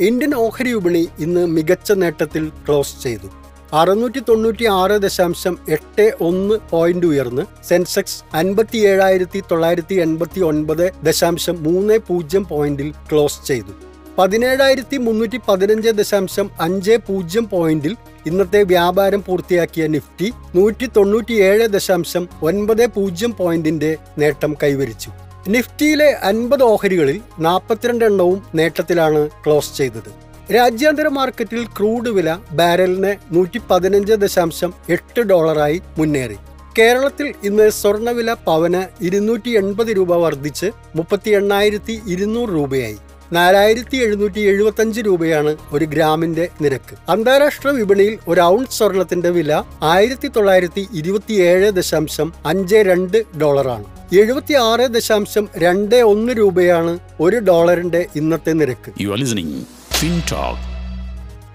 Indian ഓഹരി വിപണി ഇന്ന് മികച്ച നേട്ടത്തിൽ ക്ലോസ് ചെയ്തു. അറുന്നൂറ്റി തൊണ്ണൂറ്റി ആറ് ദശാംശം എട്ട് ഒന്ന് പോയിന്റ് ഉയർന്ന് സെൻസെക്സ് അൻപത്തി ഏഴായിരത്തി തൊള്ളായിരത്തി എൺപത്തി ഒൻപത് ദശാംശം മൂന്ന് പൂജ്യം പോയിന്റിൽ ക്ലോസ് ചെയ്തു. പതിനേഴായിരത്തി മുന്നൂറ്റി പതിനഞ്ച് ദശാംശം അഞ്ച് പൂജ്യം പോയിന്റിൽ ഇന്നത്തെ വ്യാപാരം പൂർത്തിയാക്കിയ നിഫ്റ്റി നൂറ്റി തൊണ്ണൂറ്റിയേഴ് ദശാംശം ഒൻപത് പൂജ്യം പോയിന്റിന്റെ നേട്ടം കൈവരിച്ചു. നിഫ്റ്റിയിലെ അൻപത് ഓഹരികളിൽ നാൽപ്പത്തിരണ്ട് എണ്ണവും നേട്ടത്തിലാണ് ക്ലോസ് ചെയ്തത്. രാജ്യാന്തര മാർക്കറ്റിൽ ക്രൂഡ് വില ബാരലിന് നൂറ്റി പതിനഞ്ച് ദശാംശം എട്ട് ഡോളറായി മുന്നേറി. കേരളത്തിൽ ഇന്ന് സ്വർണവില പവന് ഇരുന്നൂറ്റി എൺപത് രൂപ വർദ്ധിച്ച് മുപ്പത്തി എണ്ണായിരത്തി ഇരുന്നൂറ് രൂപയായി. നാലായിരത്തി എഴുന്നൂറ്റി എഴുപത്തഞ്ച് രൂപയാണ് ഒരു ഗ്രാമിന്റെ നിരക്ക്. അന്താരാഷ്ട്ര വിപണിയിൽ ഒരു ഔൺസ് സ്വർണത്തിന്റെ വില ആയിരത്തി തൊള്ളായിരത്തി ഇരുപത്തിയേഴ് ദശാംശം അഞ്ച് രണ്ട് ഡോളറാണ്. എഴുപത്തി ആറ് ദശാംശം രണ്ട് ഒന്ന് രൂപയാണ് ഒരു ഡോളറിന്റെ ഇന്നത്തെ നിരക്ക്.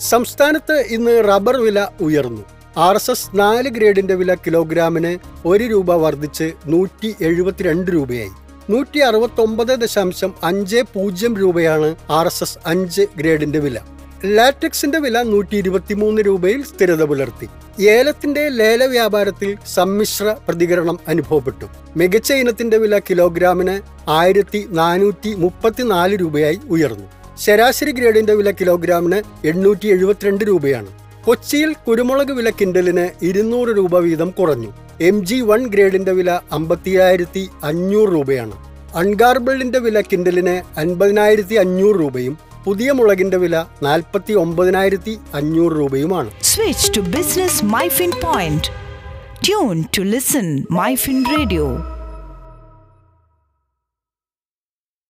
സംസ്ഥാനത്ത് ഇന്ന് റബ്ബർ വില ഉയർന്നു. ആർ എസ് എസ് നാല് ഗ്രേഡിന്റെ വില കിലോഗ്രാമിന് ഒരു രൂപ വർദ്ധിച്ച് നൂറ്റി എഴുപത്തിരണ്ട് രൂപയായി. നൂറ്റി അറുപത്തി ഒമ്പത് ദശാംശം അഞ്ച് പൂജ്യം രൂപയാണ് ആർ എസ് എസ് അഞ്ച് ഗ്രേഡിന്റെ വില. ലാറ്റക്സിന്റെ വില നൂറ്റി ഇരുപത്തിമൂന്ന് രൂപയിൽ സ്ഥിരത പുലർത്തി. ഏലത്തിന്റെ ലേല വ്യാപാരത്തിൽ സമ്മിശ്ര പ്രതികരണം അനുഭവപ്പെട്ടു. മികച്ച ഇനത്തിന്റെ വില കിലോഗ്രാമിന് ആയിരത്തി നാനൂറ്റി മുപ്പത്തിനാല് രൂപയായി ഉയർന്നു. ശരാശരി ഗ്രേഡിന്റെ വില കിലോഗ്രാമിന് എണ്ണൂറ്റി എഴുപത്തിരണ്ട് രൂപയാണ്. കൊച്ചിയിൽ കുരുമുളക് വില കിൻഡലിന് ഇരുന്നൂറ് രൂപ വീതം കുറഞ്ഞു. എം ജി വൺ ഗ്രേഡിന്റെ വില അമ്പത്തിയായിരത്തി അഞ്ഞൂറ് രൂപയാണ്. അൺഗാർബിളിന്റെ വില കിൻഡലിന് അൻപതിനായിരത്തി അഞ്ഞൂറ് രൂപയും പുതിയ മുളകിന്റെ വില നാൽപ്പത്തി ഒമ്പതിനായിരത്തി അഞ്ഞൂറ് രൂപയുമാണ്. Switch to business MyFin point tune to listen MyFin radio